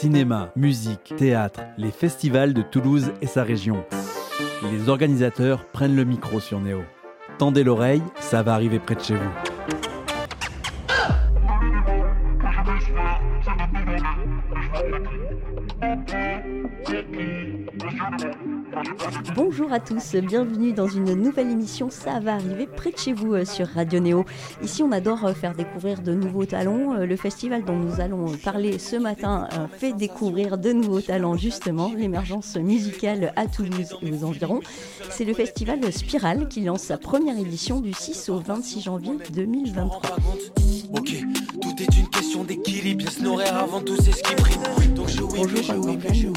Cinéma, musique, théâtre, les festivals de Toulouse et sa région. Les organisateurs prennent le micro sur Néo. Tendez l'oreille, ça va arriver près de chez vous. Bonjour à tous, bienvenue dans une nouvelle émission Ça va arriver près de chez vous euh, sur Radio Néo. Ici on adore euh, faire découvrir de nouveaux talents. Euh, le festival dont nous allons parler ce matin fait découvrir de nouveaux talents justement, l'émergence musicale à Toulouse et aux environs. C'est le festival Spiral qui lance sa première édition du 6 au 26 janvier 2023. Ok, tout est une question d'équilibre, avant tout c'est ce qui prime. bonjour,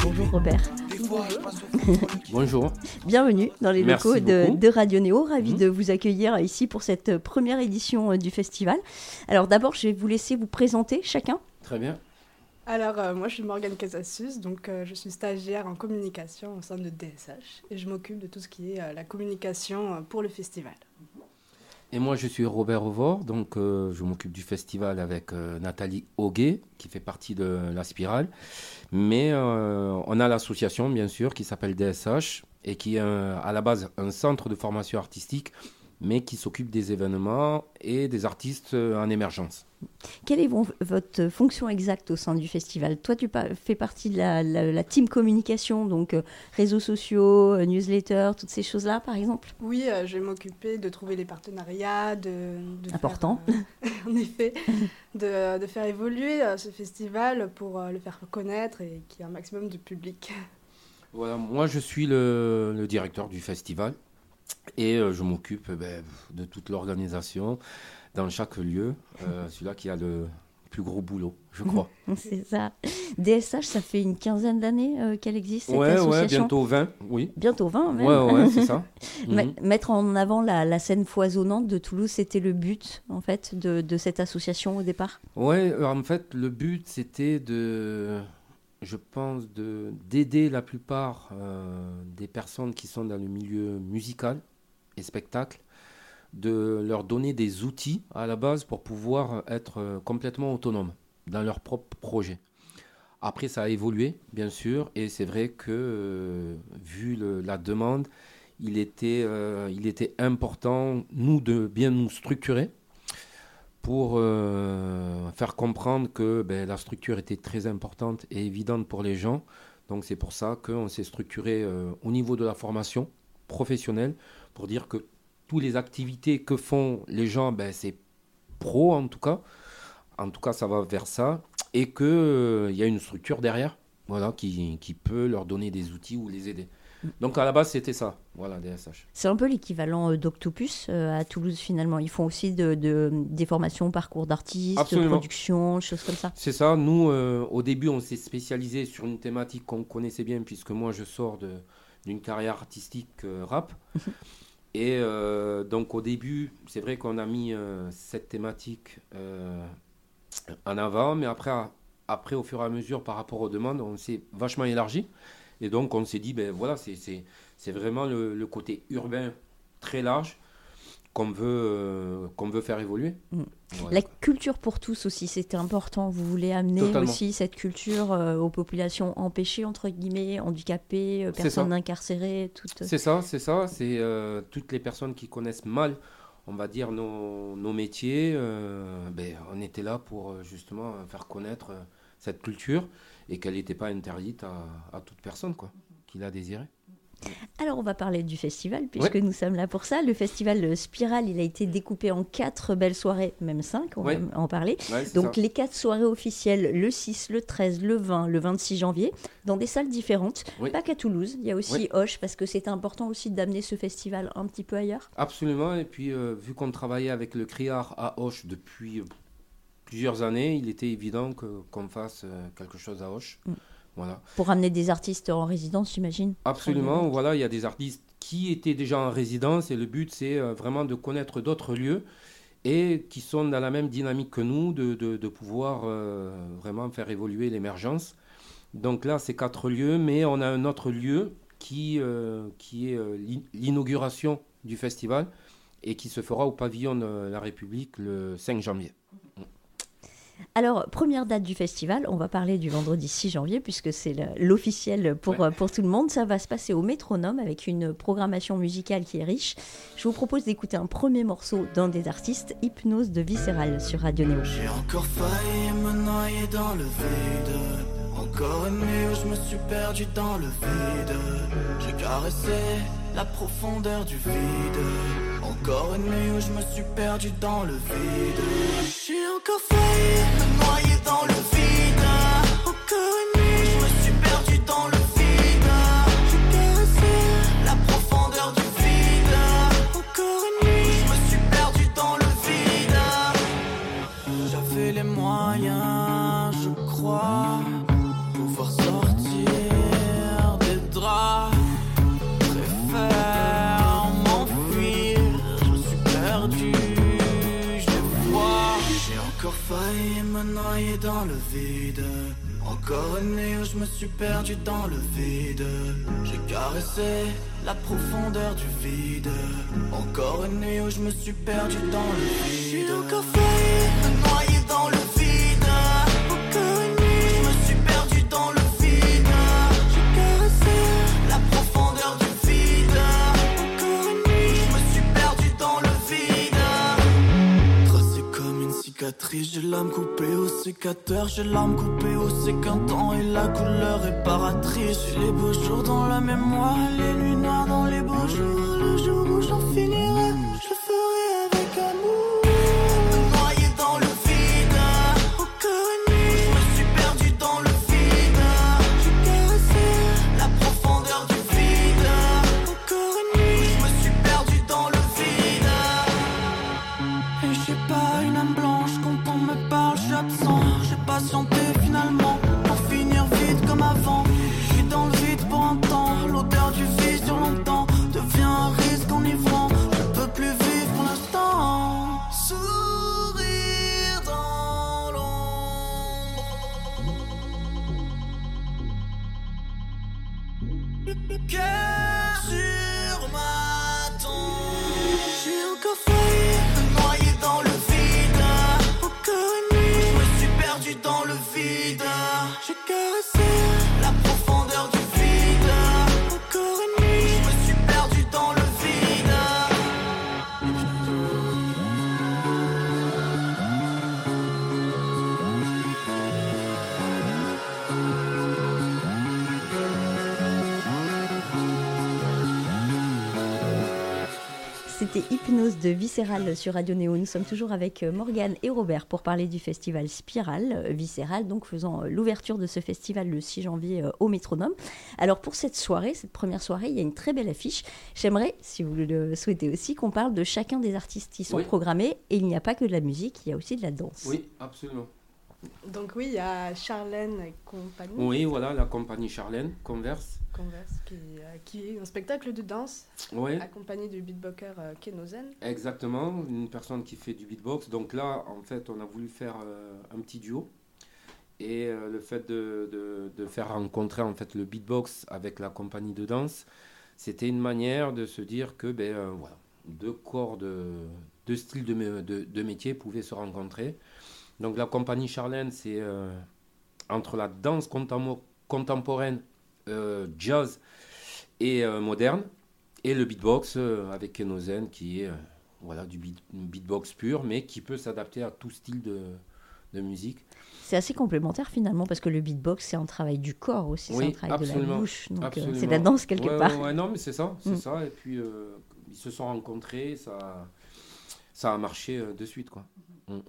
bonjour Robert. Bonjour. Bienvenue dans les locaux de, Radio Néo. Ravi mhm. de vous accueillir ici pour cette première édition euh, du festival. Alors d'abord, je vais vous laisser vous présenter chacun. Très bien. Alors, euh, moi, je suis Morgane Casassus, donc euh, je suis stagiaire en communication au sein de DSH et je m'occupe de tout ce qui est la communication pour le festival. Et moi, je suis Robert Auvor, donc euh, je m'occupe du festival avec euh, Nathalie Auguet, qui fait partie de la Spirale. Mais euh, on a l'association, bien sûr, qui s'appelle DSH et qui est à la base un centre de formation artistique mais qui s'occupe des événements et des artistes en émergence. Quelle est votre fonction exacte au sein du festival? Toi, tu fais partie de la, team communication, donc euh, réseaux sociaux, euh, newsletters, toutes ces choses-là, par exemple? Oui, euh, je vais m'occuper de trouver les partenariats, de... Important. en effet, de, de, faire évoluer ce festival pour le faire connaître et qu'il y ait un maximum de public. Voilà, moi je suis le, le directeur du festival. Et euh, je m'occupe eh ben, de toute l'organisation dans chaque lieu. Euh, celui-là qui a le plus gros boulot, je crois. c'est ça. DSH, ça fait une quinzaine d'années euh, qu'elle existe, cette ouais, Ouais, bientôt 20, oui. Bientôt 20, même. Ouais, ouais, c'est ça. Mhm. Mettre en avant la, scène foisonnante de Toulouse, c'était le but, en fait, de, de cette association au départ? Ouais, en fait, le but, c'était de je pense, d'aider la plupart euh, des personnes qui sont dans le milieu musical et spectacle, de leur donner des outils à la base pour pouvoir être euh, complètement autonomes dans leur propre projet. Après, ça a évolué, bien sûr, et c'est vrai que, euh, vu la demande, il était, il était important, nous, de bien nous structurer pour euh, faire comprendre que ben, la structure était très importante et évidente pour les gens. Donc c'est pour ça qu'on s'est structuré euh, au niveau de la formation professionnelle pour dire que toutes les activités que font les gens, ben, c'est pro en tout cas. En tout cas, ça va vers ça. Et qu'il euh, y a une structure derrière voilà, qui, qui peut leur donner des outils ou les aider. Donc à la base, c'était ça, voilà, DSH. C'est un peu l'équivalent euh, d'Octopus euh, à Toulouse finalement. Ils font aussi de, des formations, parcours d'artistes, de production, choses comme ça. C'est ça. Nous, euh, au début, on s'est spécialisé sur une thématique qu'on connaissait bien, puisque moi, je sors d'une carrière artistique rap. Mhm. Et donc au début, c'est vrai qu'on a mis cette thématique en avant, mais après, après, au fur et à mesure, par rapport aux demandes, on s'est vachement élargi. Et donc, on s'est dit, ben voilà, c'est vraiment le, côté urbain très large qu'on veut, euh, qu'on veut faire évoluer. Mm. La culture pour tous aussi, c'était important. Vous voulez amener aussi cette culture euh, aux populations empêchées, entre guillemets, handicapées, euh, personnes incarcérées. Toutes... C'est ça, c'est ça. C'est toutes les personnes qui connaissent mal, on va dire, nos, nos métiers. ben, on était là pour justement faire connaître cette culture et qu'elle n'était pas interdite à, toute personne quoi, qui l'a désiré. Alors on va parler du festival puisque nous sommes là pour ça. Le festival Spiral, il a été découpé en quatre belles soirées, même cinq, on va en parler. Donc les quatre soirées officielles, le 6, le 13, le 20, le 26 janvier, dans des salles différentes. Pas qu'à Toulouse, il y a aussi Hoche parce que c'est important aussi d'amener ce festival un petit peu ailleurs. Absolument, et puis euh, vu qu'on travaillait avec le Criard à Hoche depuis plusieurs années, il était évident qu'on fasse euh, quelque chose à Hoche. Mm. Voilà. Pour amener des artistes en résidence, j'imagine Absolument, voilà, il y a des artistes qui étaient déjà en résidence et le but c'est euh, vraiment de connaître d'autres lieux et qui sont dans la même dynamique que nous, de, de, pouvoir euh, vraiment faire évoluer l'émergence. Donc là, c'est quatre lieux, mais on a un autre lieu qui, qui est l'inauguration du festival et qui se fera au pavillon de la République le 5 janvier. Alors, première date du festival, on va parler du vendredi 6 janvier, puisque c'est l'officiel pour, Ouais. pour tout le monde. Ça va se passer au Métronome avec une programmation musicale qui est riche. Je vous propose d'écouter un premier morceau d'un des artistes, Hypnose de Viscéral, sur Radio Néo. J'ai encore failli me noyer dans le vide. Encore une nuit où je me suis perdu dans le vide. J'ai caressé la profondeur du vide. Encore une nuit où je me suis perdu dans le vide. J'ai encore failli me noyer dans le vide. Encore une nuit suis perdu dans le vide. J'ai caressé la profondeur du vide. Encore une nuit où je me suis perdu dans le vide. Encore cicatrice, j'ai l'âme coupée au sécateur, j'ai l'âme coupée au séquentant et la couleur réparatrice. J'ai les beaux jours dans la mémoire, les nuits noires J'ai C'était Hypnose de Viscéral sur Radio Néo. Nous sommes toujours avec euh, Morgane et Robert pour parler du festival Spiral, euh, Viscéral, donc faisant euh, l'ouverture de ce festival le 6 janvier au Métronome. Alors pour cette soirée, cette première soirée, il y a une très belle affiche. J'aimerais, si vous le souhaitez aussi, qu'on parle de chacun des artistes qui sont Oui. programmés. Et il n'y a pas que de la musique, il y a aussi de la danse. Oui, absolument. Donc oui, il y a Charlène et compagnie, Oui, voilà, la compagnie Charlène, Converse. Converse, qui, euh, qui est un spectacle de danse Oui, accompagné du beatboxer euh, Kenozen. exactement, une personne qui fait du beatbox. Donc là, en fait, on a voulu faire euh, un petit duo. Et euh, le fait de, de- de faire rencontrer en fait le beatbox avec la compagnie de danse, c'était une manière de se dire que ben, voilà, deux corps de deux styles de, de métier pouvaient se rencontrer. Donc la compagnie Charlène, c'est euh, entre la danse contemporaine, euh, jazz et euh, moderne, et le beatbox avec Kenozen qui est voilà, du beat- beatbox pur, mais qui peut s'adapter à tout style de, de musique. C'est assez complémentaire finalement parce que le beatbox, c'est un travail du corps aussi, c'est un travail de la bouche. Donc c'est de la danse quelque Ouais, part. ouais, ouais, non, mais c'est ça, c'est Mm. ça. Et puis ils se sont rencontrés, ça, ça a marché de suite, quoi. Mm.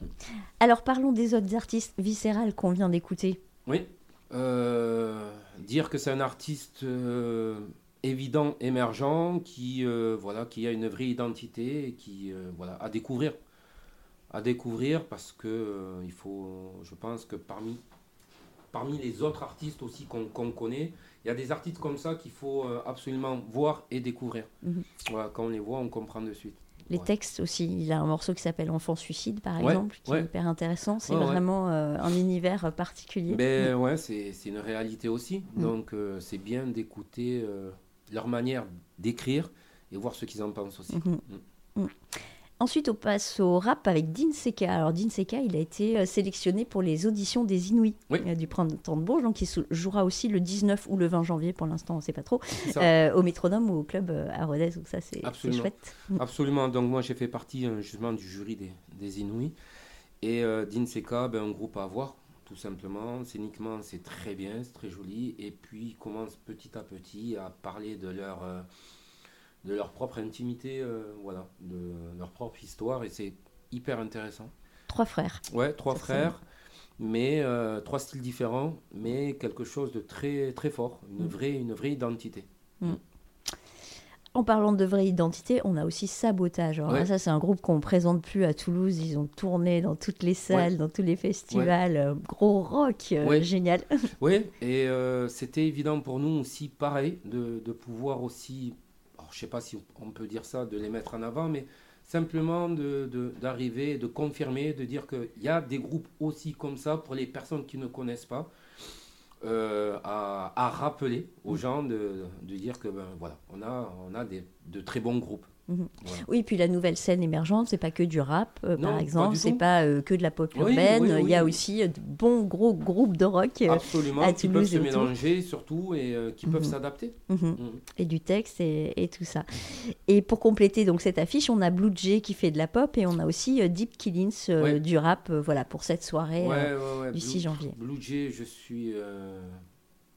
Alors parlons des autres artistes viscérales qu'on vient d'écouter. Oui. Euh, dire que c'est un artiste euh, évident, émergent, qui, euh, voilà, qui a une vraie identité et qui, voilà, à découvrir. À découvrir parce que il faut, je pense que parmi, parmi les autres artistes aussi qu'on connaît, il y a des artistes comme ça qu'il faut absolument voir et découvrir. Mhm. Voilà, quand on les voit, on comprend de suite. Les Ouais. textes aussi. Il a un morceau qui s'appelle Enfant suicide, par Ouais, exemple, qui ouais. est hyper intéressant. C'est vraiment euh, un univers euh, particulier. Ben ouais, c'est une réalité aussi. Mm. Donc euh, c'est bien d'écouter euh, leur manière d'écrire et voir ce qu'ils en pensent aussi. Mhm. Mm. Mm. Ensuite, on passe au rap avec Dean Seka. Alors, Dean Seka, il a été euh, sélectionné pour les auditions des Inuits Oui. euh, du Printemps de Bourges. Donc, il jouera aussi le 19 ou le 20 janvier, pour l'instant, on ne sait pas trop, euh, au Métronome ou au club à Rodez. Donc, ça, c'est chouette. Absolument. Donc moi j'ai fait partie justement du jury des, des Inuits. Et euh, Dinseka, ben, un groupe à voir, tout simplement. Scéniquement c'est très bien, c'est très joli. Et puis ils commencent petit à petit à parler de leur, euh, de leur propre intimité, euh, voilà, de leur propre histoire. Et c'est hyper intéressant. Trois frères. Ouais, trois frères, mais euh, trois styles différents, mais quelque chose de très, très fort, une, Mm. vraie, une vraie identité. En parlant de vraie identité, on a aussi Sabotage. Alors Ouais. là, ça, c'est un groupe qu'on ne présente plus à Toulouse. Ils ont tourné dans toutes les salles, dans tous les festivals. Euh, Gros rock, euh, génial. Oui, et euh, c'était évident pour nous aussi, pareil, de, de pouvoir aussi, je sais pas si on peut dire ça, de les mettre en avant, mais simplement de- de- d'arriver, de, confirmer, de dire qu'il y a des groupes aussi comme ça pour les personnes qui ne connaissent pas, euh, à, à rappeler aux gens de, de dire que ben, voilà, on a, on a des, de très bons groupes. Mhm. Voilà. Oui, puis la nouvelle scène émergente, c'est pas que du rap, euh, Non, par exemple, c'est pas euh, que de la pop Oui, urbaine. oui, Il y a aussi euh, de bons gros groupes de rock euh, Absolument, à qui Toulouse peuvent se mélanger surtout et qui peuvent Mhm. s'adapter. mhm, Mhm. et du texte et, et tout ça. Et pour compléter donc cette affiche, on a Blue Jay qui fait de la pop et on a aussi Deep Killings Ouais. du rap. voilà pour cette soirée. Ouais, ouais, ouais. du Blue- 6 janvier. Blue Jay, je suis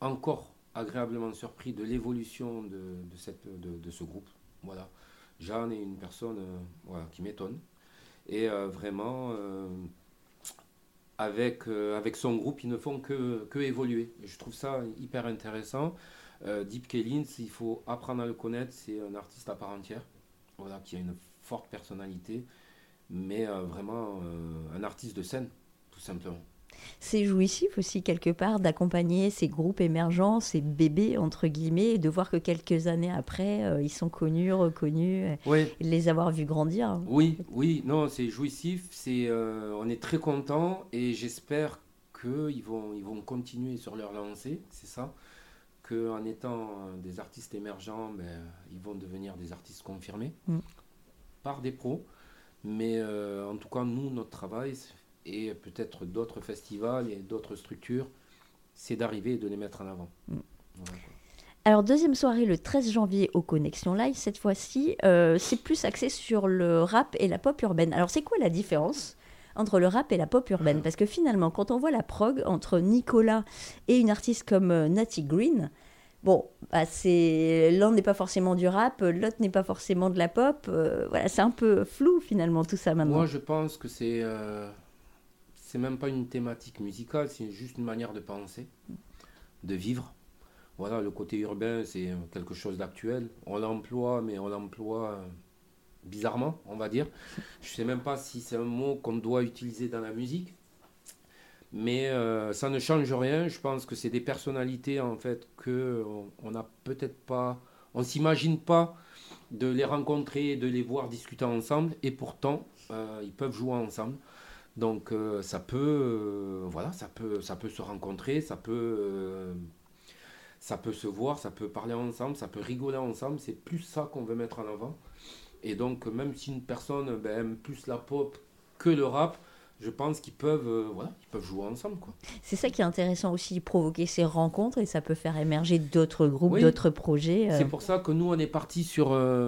encore agréablement surpris de l'évolution de, de, cette, de, de ce groupe. Voilà. Jeanne est une personne euh, qui m'étonne. Et euh, vraiment, euh, avec, avec son groupe, ils ne font que, que évoluer. Je trouve ça hyper intéressant. Deep Kellins, il faut apprendre à le connaître. C'est un artiste à part entière, voilà, qui a une forte personnalité, mais vraiment un artiste de scène, tout simplement. C'est jouissif aussi quelque part d'accompagner ces groupes émergents, ces bébés entre guillemets, et de voir que quelques années après, euh, ils sont connus, reconnus, euh, Oui, et de les avoir vus grandir. Oui, oui, non, c'est jouissif, c'est, euh, on est très content et j'espère qu'ils vont, ils vont continuer sur leur lancée, c'est ça, qu'en étant des artistes émergents, ben, ils vont devenir des artistes confirmés Mm. par des pros. Mais euh, en tout cas, nous, notre travail, et peut-être d'autres festivals et d'autres structures, c'est d'arriver et de les mettre en avant. Mm. Voilà. Alors deuxième soirée le 13 janvier au Connexion Live, cette fois-ci, euh, c'est plus axé sur le rap et la pop urbaine. Alors c'est quoi la différence entre le rap et la pop urbaine? Parce que finalement, quand on voit la prog entre Nicolas et une artiste comme euh, Natty Green, bon, bah, c'est l'un n'est pas forcément du rap, l'autre n'est pas forcément de la pop. euh, voilà, c'est un peu flou finalement tout ça maintenant. Moi, je pense que c'est euh, c'est même pas une thématique musicale, c'est juste une manière de penser, de vivre. Voilà, le côté urbain, c'est quelque chose d'actuel. On l'emploie, mais on l'emploie euh, bizarrement, on va dire. Je sais même pas si c'est un mot qu'on doit utiliser dans la musique. Mais euh, ça ne change rien. Je pense que c'est des personnalités en fait que on- n'a peut-être pas, on s'imagine pas de les rencontrer, de les voir discuter ensemble, et pourtant euh, ils peuvent jouer ensemble. Donc euh, ça peut, euh, voilà, ça peut, ça peut se rencontrer, ça peut, euh, ça peut se voir, ça peut parler ensemble, ça peut rigoler ensemble. C'est plus ça qu'on veut mettre en avant. Et donc même si une personne ben, aime plus la pop que le rap, je pense qu'ils peuvent, voilà, ils peuvent jouer ensemble, quoi. C'est ça qui est intéressant aussi, provoquer ces rencontres et ça peut faire émerger d'autres groupes, Oui. d'autres projets. C'est pour ça que nous, on est parti sur,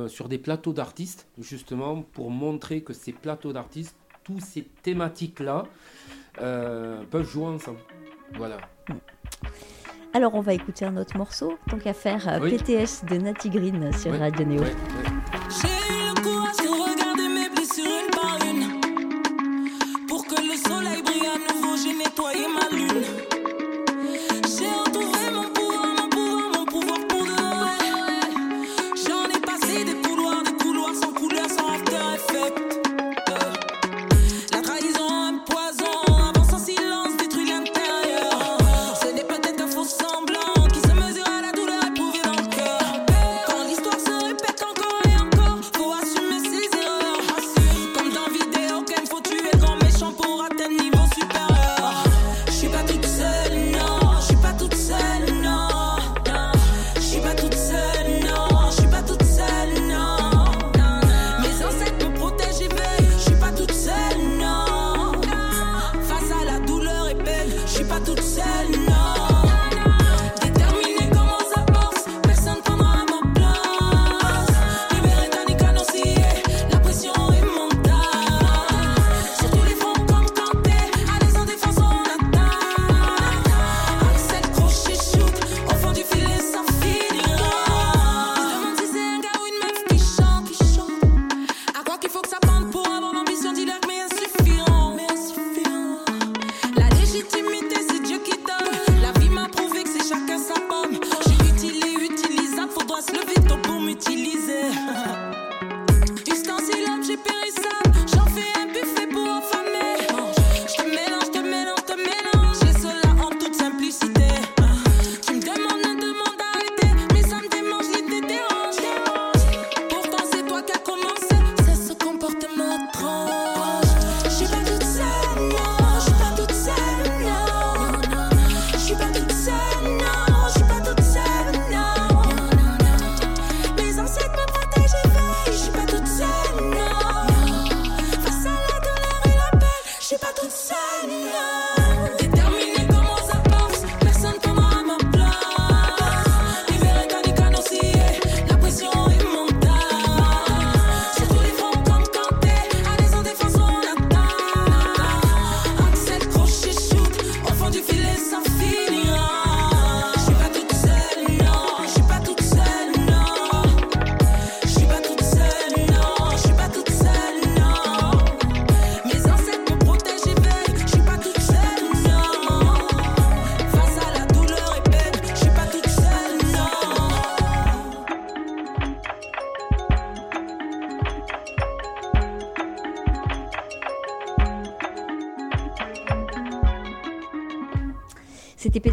sur des plateaux d'artistes, justement, pour montrer que ces plateaux d'artistes, tous ces thématiques-là, euh, peuvent jouer ensemble. Voilà. Alors on va écouter un autre morceau, tant qu'à faire euh, Oui. PTS de Natty Green sur Radio Néo. ouais,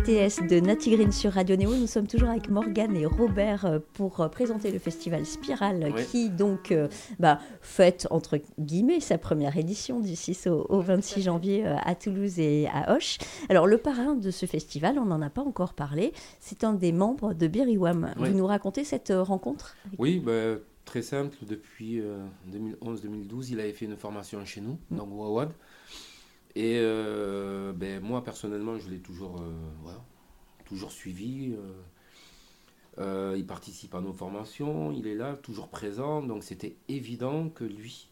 de Natty Green sur Radio Néo. Nous sommes toujours avec Morgane et Robert euh, pour euh, présenter le festival Spiral qui donc euh, bah, fête entre guillemets sa première édition du 6 au, 26 janvier à Toulouse et à Hoche. Alors le parrain de ce festival, on n'en a pas encore parlé, c'est un des membres de Biriwam. Vous nous racontez cette rencontre Oui, bah, très simple. Depuis 2011-2012, il avait fait une formation chez nous, mm. dans Wawad. Et euh, ben, moi, personnellement, je l'ai toujours, euh, toujours suivi. Euh, il participe à nos formations, il est là, toujours présent. Donc c'était évident que lui,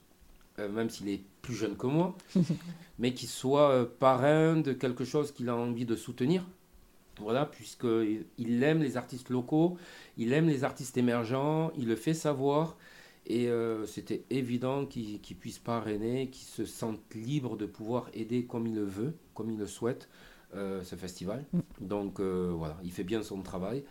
même s'il est plus jeune que moi, mais qu'il soit parrain de quelque chose qu'il a envie de soutenir. Voilà, puisqu'il aime les artistes locaux, il aime les artistes émergents, il le fait savoir. Et euh, c'était évident qu'il qu puisse parrainer, qu'il se sente libre de pouvoir aider comme il le veut, comme il le souhaite, euh, ce festival. Mm. Donc euh, voilà, il fait bien son travail.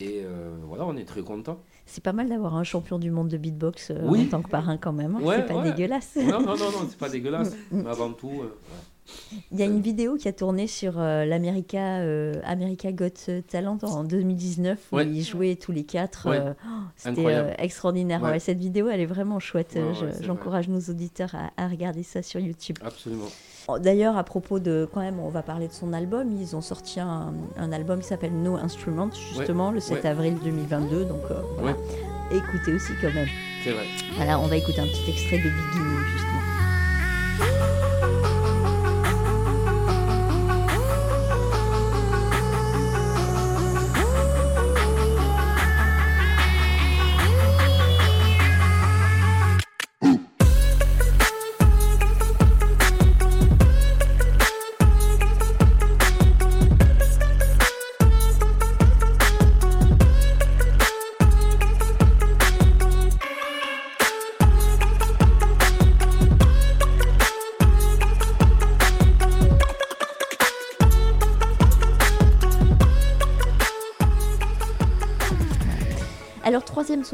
Et voilà, on est très content. C'est pas mal d'avoir un champion du monde de beatbox en tant que parrain quand même. Hein. c'est pas dégueulasse. Non, non, non, non c'est pas dégueulasse. Mm, mm. Mais avant tout, il y a une vidéo qui a tourné sur euh, l'America euh, America Got Talent en 2019 où ils jouaient tous les quatre. Euh, oh, c'était extraordinaire. cette vidéo, elle est vraiment chouette. J'encourage nos auditeurs à, regarder ça sur YouTube. Absolument. Oh, d'ailleurs, à propos de, quand même, on va parler de son album. Ils ont sorti un, album qui s'appelle No Instruments, justement, le 7 avril 2022. Donc, écoutez aussi quand même. C'est vrai. Voilà, on va écouter un petit extrait de Beginning, justement.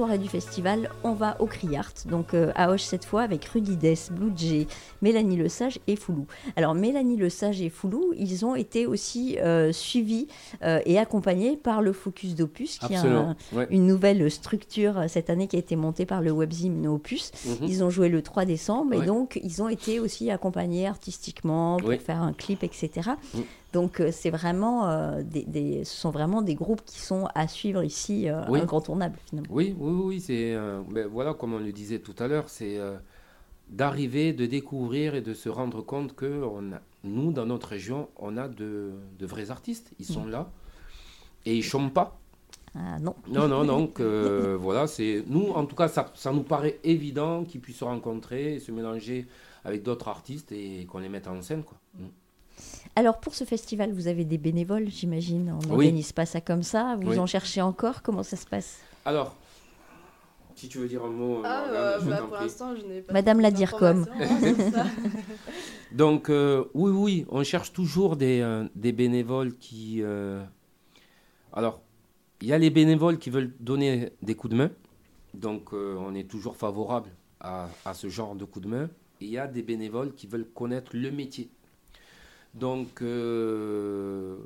Soirée du festival, on va au Criart, donc euh, à Hoche cette fois avec Rudy Dess, Blue Jay, Mélanie Lesage et Foulou. Alors Mélanie Lesage et Foulou, ils ont été aussi euh, suivis euh, et accompagnés par le Focus d'Opus, qui est une nouvelle structure cette année qui a été montée par le webzine Opus. Mhm. Ils ont joué le 3 décembre et donc ils ont été aussi accompagnés artistiquement pour faire un clip, etc. Donc euh, c'est vraiment euh, des, ce sont vraiment des groupes qui sont à suivre ici euh, incontournables finalement. Oui, oui, oui, c'est ben, voilà comme on le disait tout à l'heure, c'est d'arriver, de découvrir et de se rendre compte que on a, nous, dans notre région, on a de, de vrais artistes. Ils sont là et ils chantent pas. Ah non. Non, non, donc euh, voilà, c'est nous, en tout cas, ça, ça nous paraît évident qu'ils puissent se rencontrer et se mélanger avec d'autres artistes et qu'on les mette en scène, quoi. Mm. Alors pour ce festival, vous avez des bénévoles, j'imagine. On Oui. n'organise pas ça comme ça. Vous Oui. en cherchez encore Comment ça se passe? Alors, si tu veux dire un mot, Ah, Morgane, euh, je bah, t'en pour l'instant, je n'ai pas. Madame la Dircom. hein. Donc, euh, oui, oui, on cherche toujours des, euh, des bénévoles qui. euh, Alors, il y a les bénévoles qui veulent donner des coups de main. Donc, euh, on est toujours favorable à, à ce genre de coups de main. Et il y a des bénévoles qui veulent connaître le métier. Donc, euh,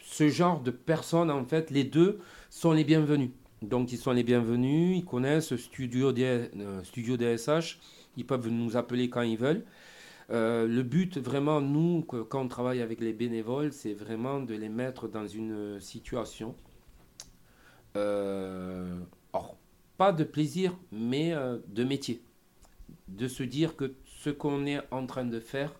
ce genre de personnes, en fait, les deux sont les bienvenus. Donc, ils sont les bienvenus, ils connaissent Studio, euh, Studio DSH, ils peuvent nous appeler quand ils veulent. Euh, le but, vraiment, nous, quand on travaille avec les bénévoles, c'est vraiment de les mettre dans une situation. or, pas de plaisir, mais de métier. De se dire que ce qu'on est en train de faire,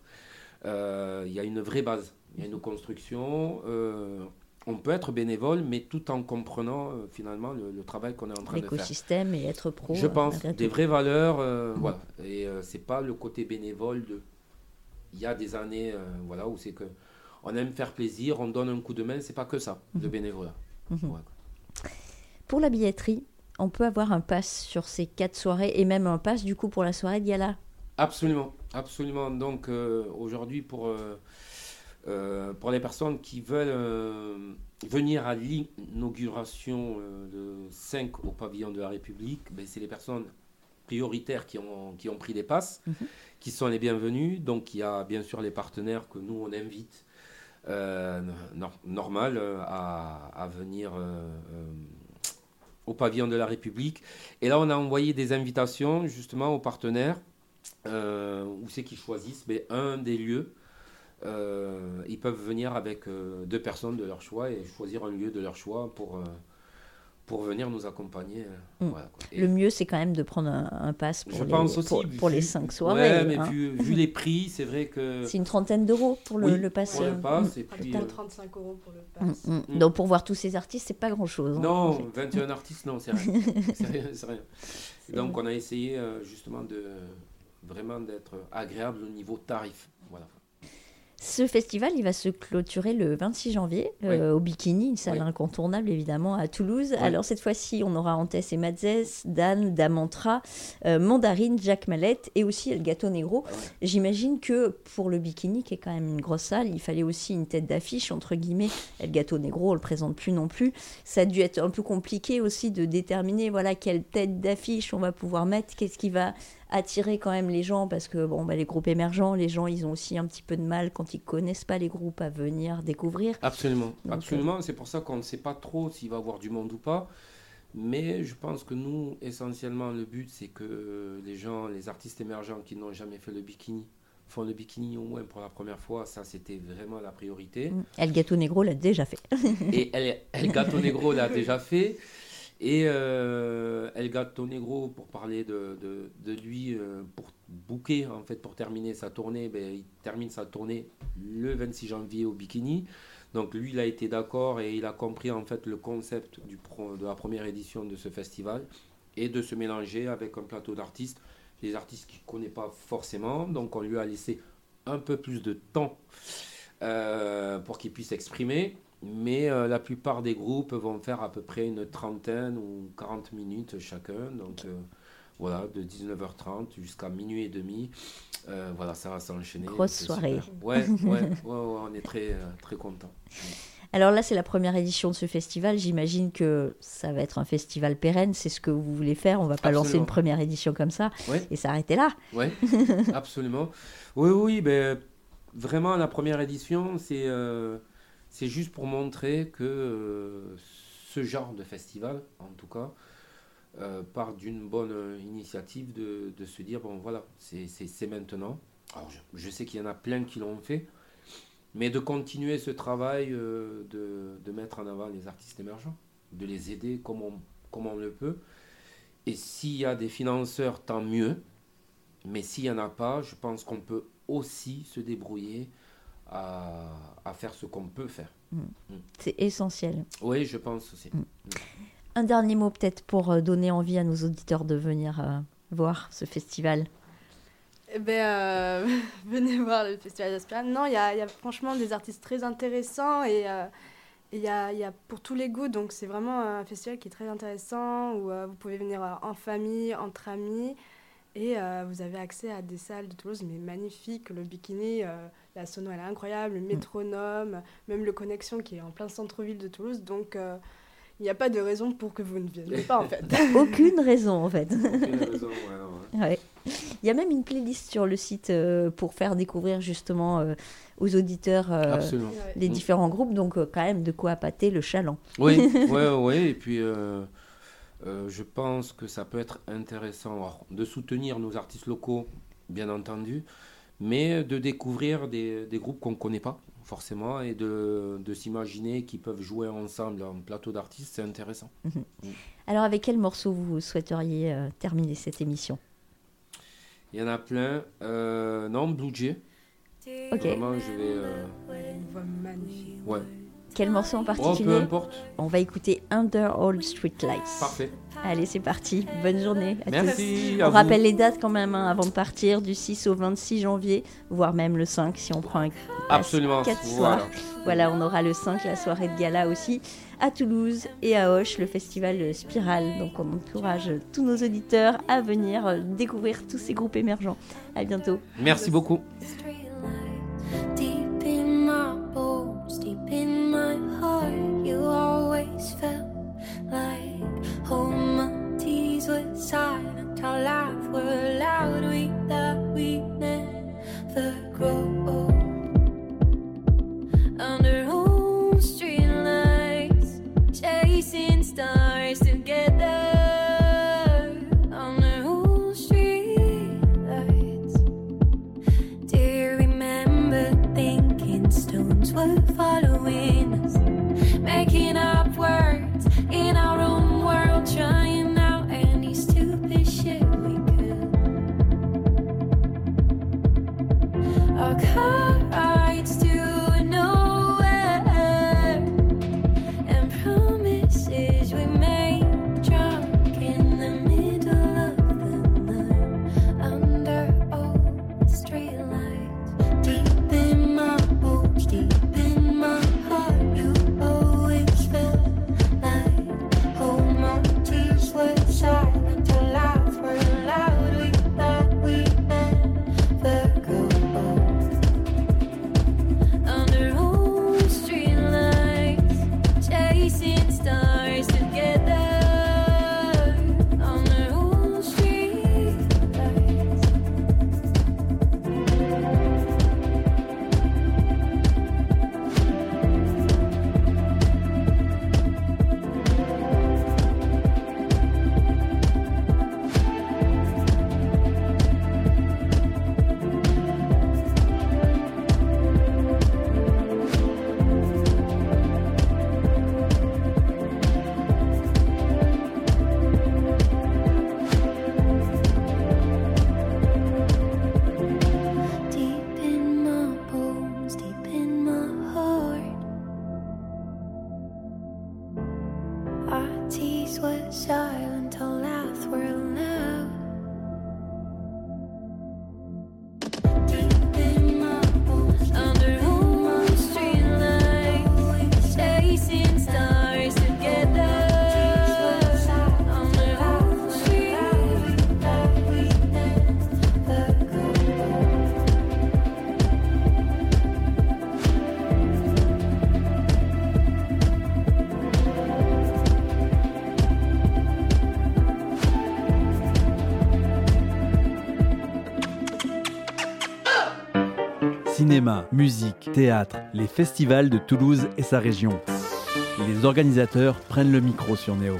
il y a une vraie base, il y a une construction. euh, on peut être bénévole, mais tout en comprenant euh, finalement le, le travail qu'on est en train de faire. L'écosystème et être pro. Je euh, pense des vraies valeurs, euh, voilà. Et euh, c'est pas le côté bénévole de. Il y a des années, euh, voilà, où c'est que on aime faire plaisir, on donne un coup de main. C'est pas que ça, le bénévolat. Mhm. Ouais. Pour la billetterie, on peut avoir un pass sur ces quatre soirées et même un pass du coup pour la soirée de gala. Absolument, absolument. Donc euh, aujourd'hui, pour, euh, euh, pour les personnes qui veulent euh, venir à l'inauguration de 5 au pavillon de la République, ben, c'est les personnes prioritaires qui ont, qui ont pris des passes, Mhm. qui sont les bienvenus. Donc il y a bien sûr les partenaires que nous on invite, nor- normal, à, à venir au pavillon de la République. Et là on a envoyé des invitations justement aux partenaires où c'est qu'ils choisissent mais un des lieux. Euh, ils peuvent venir avec euh, deux personnes de leur choix et choisir un lieu de leur choix pour, euh, pour venir nous accompagner. euh, Mm. voilà, quoi. Et Le mieux, c'est quand même de prendre un, un pass pour, je les, pense aussi, pour, vu- pour les cinq soirées. Ouais, mais hein. vu, vu les prix, c'est vrai que. C'est une trentaine d'euros pour le, Oui, le pass. pour le euh, pass, et puis, total, euh, 35 euros pour le mm, pass. mm, mm. Mm. Donc pour voir tous ces artistes, c'est pas grand-chose. hein. Non, 21 artistes, non, c'est rien. Donc on a essayé euh, justement de vraiment d'être agréable au niveau tarif. Voilà. Ce festival, il va se clôturer le 26 janvier euh, au Bikini, une salle Oui. incontournable évidemment à Toulouse. Alors cette fois-ci, on aura en tête Madzès, Dan, Damantra, euh, Mandarine, Jacques Mallette et aussi El Gato Negro. Ouais. J'imagine que pour le Bikini, qui est quand même une grosse salle, il fallait aussi une tête d'affiche, entre guillemets. El Gato Negro, on le présente plus non plus. Ça a dû être un peu compliqué aussi de déterminer voilà, quelle tête d'affiche on va pouvoir mettre, qu'est-ce qui va attirer quand même les gens, parce que bon, bah, les groupes émergents, les gens, ils ont aussi un petit peu de mal quand ils connaissent pas les groupes à venir découvrir. Absolument, Donc, absolument. C'est pour ça qu'on ne sait pas trop s'il va y avoir du monde ou pas. Mais je pense que nous, essentiellement, le but, c'est que euh, les gens, les artistes émergents qui n'ont jamais fait le bikini, font le bikini au moins pour la première fois. Ça, c'était vraiment la priorité. El Gato Negro l'a déjà fait. Et El, El Gato Negro l'a déjà fait. Et euh, El Gato Negro, pour parler de, de, lui, euh, pour booker, en fait, pour terminer sa tournée, ben, il termine sa tournée le 26 janvier au Bikini. Donc lui, il a été d'accord et il a compris en fait le concept du de la première édition de ce festival et de se mélanger avec un plateau d'artistes, des artistes qu'il ne connaît pas forcément. Donc on lui a laissé un peu plus de temps euh, pour qu'il puisse exprimer. Mais euh, la plupart des groupes vont faire à peu près une trentaine ou 40 minutes chacun. Donc euh, voilà, de 19h30 jusqu'à minuit et demi. Euh, voilà, ça va s'enchaîner. Grosse soirée. Ouais, ouais, ouais, ouais, on est très, très contents. Alors là, c'est la première édition de ce festival. J'imagine que ça va être un festival pérenne. C'est ce que vous voulez faire. On va pas lancer une première édition comme ça Ouais. et s'arrêter là. Oui, absolument. Oui, oui, ben, vraiment, la première édition, c'est euh, c'est juste pour montrer que euh, ce genre de festival, en tout cas, euh, part d'une bonne initiative de, se dire, bon, voilà, c'est maintenant. Alors, je, sais qu'il y en a plein qui l'ont fait, mais de continuer ce travail euh, de, de mettre en avant les artistes émergents, de les aider comme on, comme on le peut. Et s'il y a des financeurs, tant mieux. Mais s'il n'y en a pas, je pense qu'on peut aussi se débrouiller à, à faire ce qu'on peut faire. C'est essentiel. Oui, je pense aussi. Mm. Un dernier mot peut-être pour euh, donner envie à nos auditeurs de venir euh, voir ce festival. Eh ben, euh, venez voir le Festival d'Aspirane. Non, il y a, il y a franchement des artistes très intéressants et euh, il y, a, il y a pour tous les goûts. Donc, c'est vraiment un festival qui est très intéressant où euh, vous pouvez venir euh, en famille, entre amis. Et euh, vous avez accès à des salles de Toulouse, mais magnifiques. Le Bikini, euh, la sono, elle est incroyable. Le métronome, même le Connexion qui est en plein centre-ville de Toulouse. Donc, euh, il n'y a pas de raison pour que vous ne veniez pas, en fait. Aucune raison en fait. Aucune raison, ouais, non, ouais. Ouais. Il y a même une playlist sur le site euh, pour faire découvrir justement euh, aux auditeurs euh, les Mm. différents groupes, donc euh, quand même de quoi pâter le chaland. Oui, ouais, ouais, et puis euh, euh, je pense que ça peut être intéressant alors, de soutenir nos artistes locaux, bien entendu, mais de découvrir des, des groupes qu'on ne connaît pas forcément et de, de s'imaginer qu'ils peuvent jouer ensemble en plateau d'artistes, c'est intéressant. Alors avec quel morceau vous souhaiteriez euh, terminer cette émission? Il y en a plein. Euh, non, Blue Jay, Ok. vraiment, je vais... euh, Une voix magnifique. ouais, Quel morceau en oh, peu particulier importe, On va écouter Under All Street Lights. parfait. Allez, c'est parti. Bonne journée à tous. Merci. On à vous. rappelle les dates quand même hein, avant de partir, du 6 au 26 janvier, voire même le 5 si on prend un Absolument, quatre voilà. soirs. Voilà, on aura le 5, la soirée de gala aussi, à Toulouse et à Auch, le festival Spirale. Donc on encourage tous nos auditeurs à venir euh, découvrir tous ces groupes émergents. À bientôt. Merci beaucoup. My heart, you always felt like home. My tears were silent, our laughs were loud. We thought we never grow 笑 musique, théâtre, les festivals de Toulouse et sa région. Les organisateurs prennent le micro sur Néo.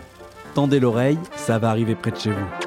Tendez l'oreille, ça va arriver près de chez vous.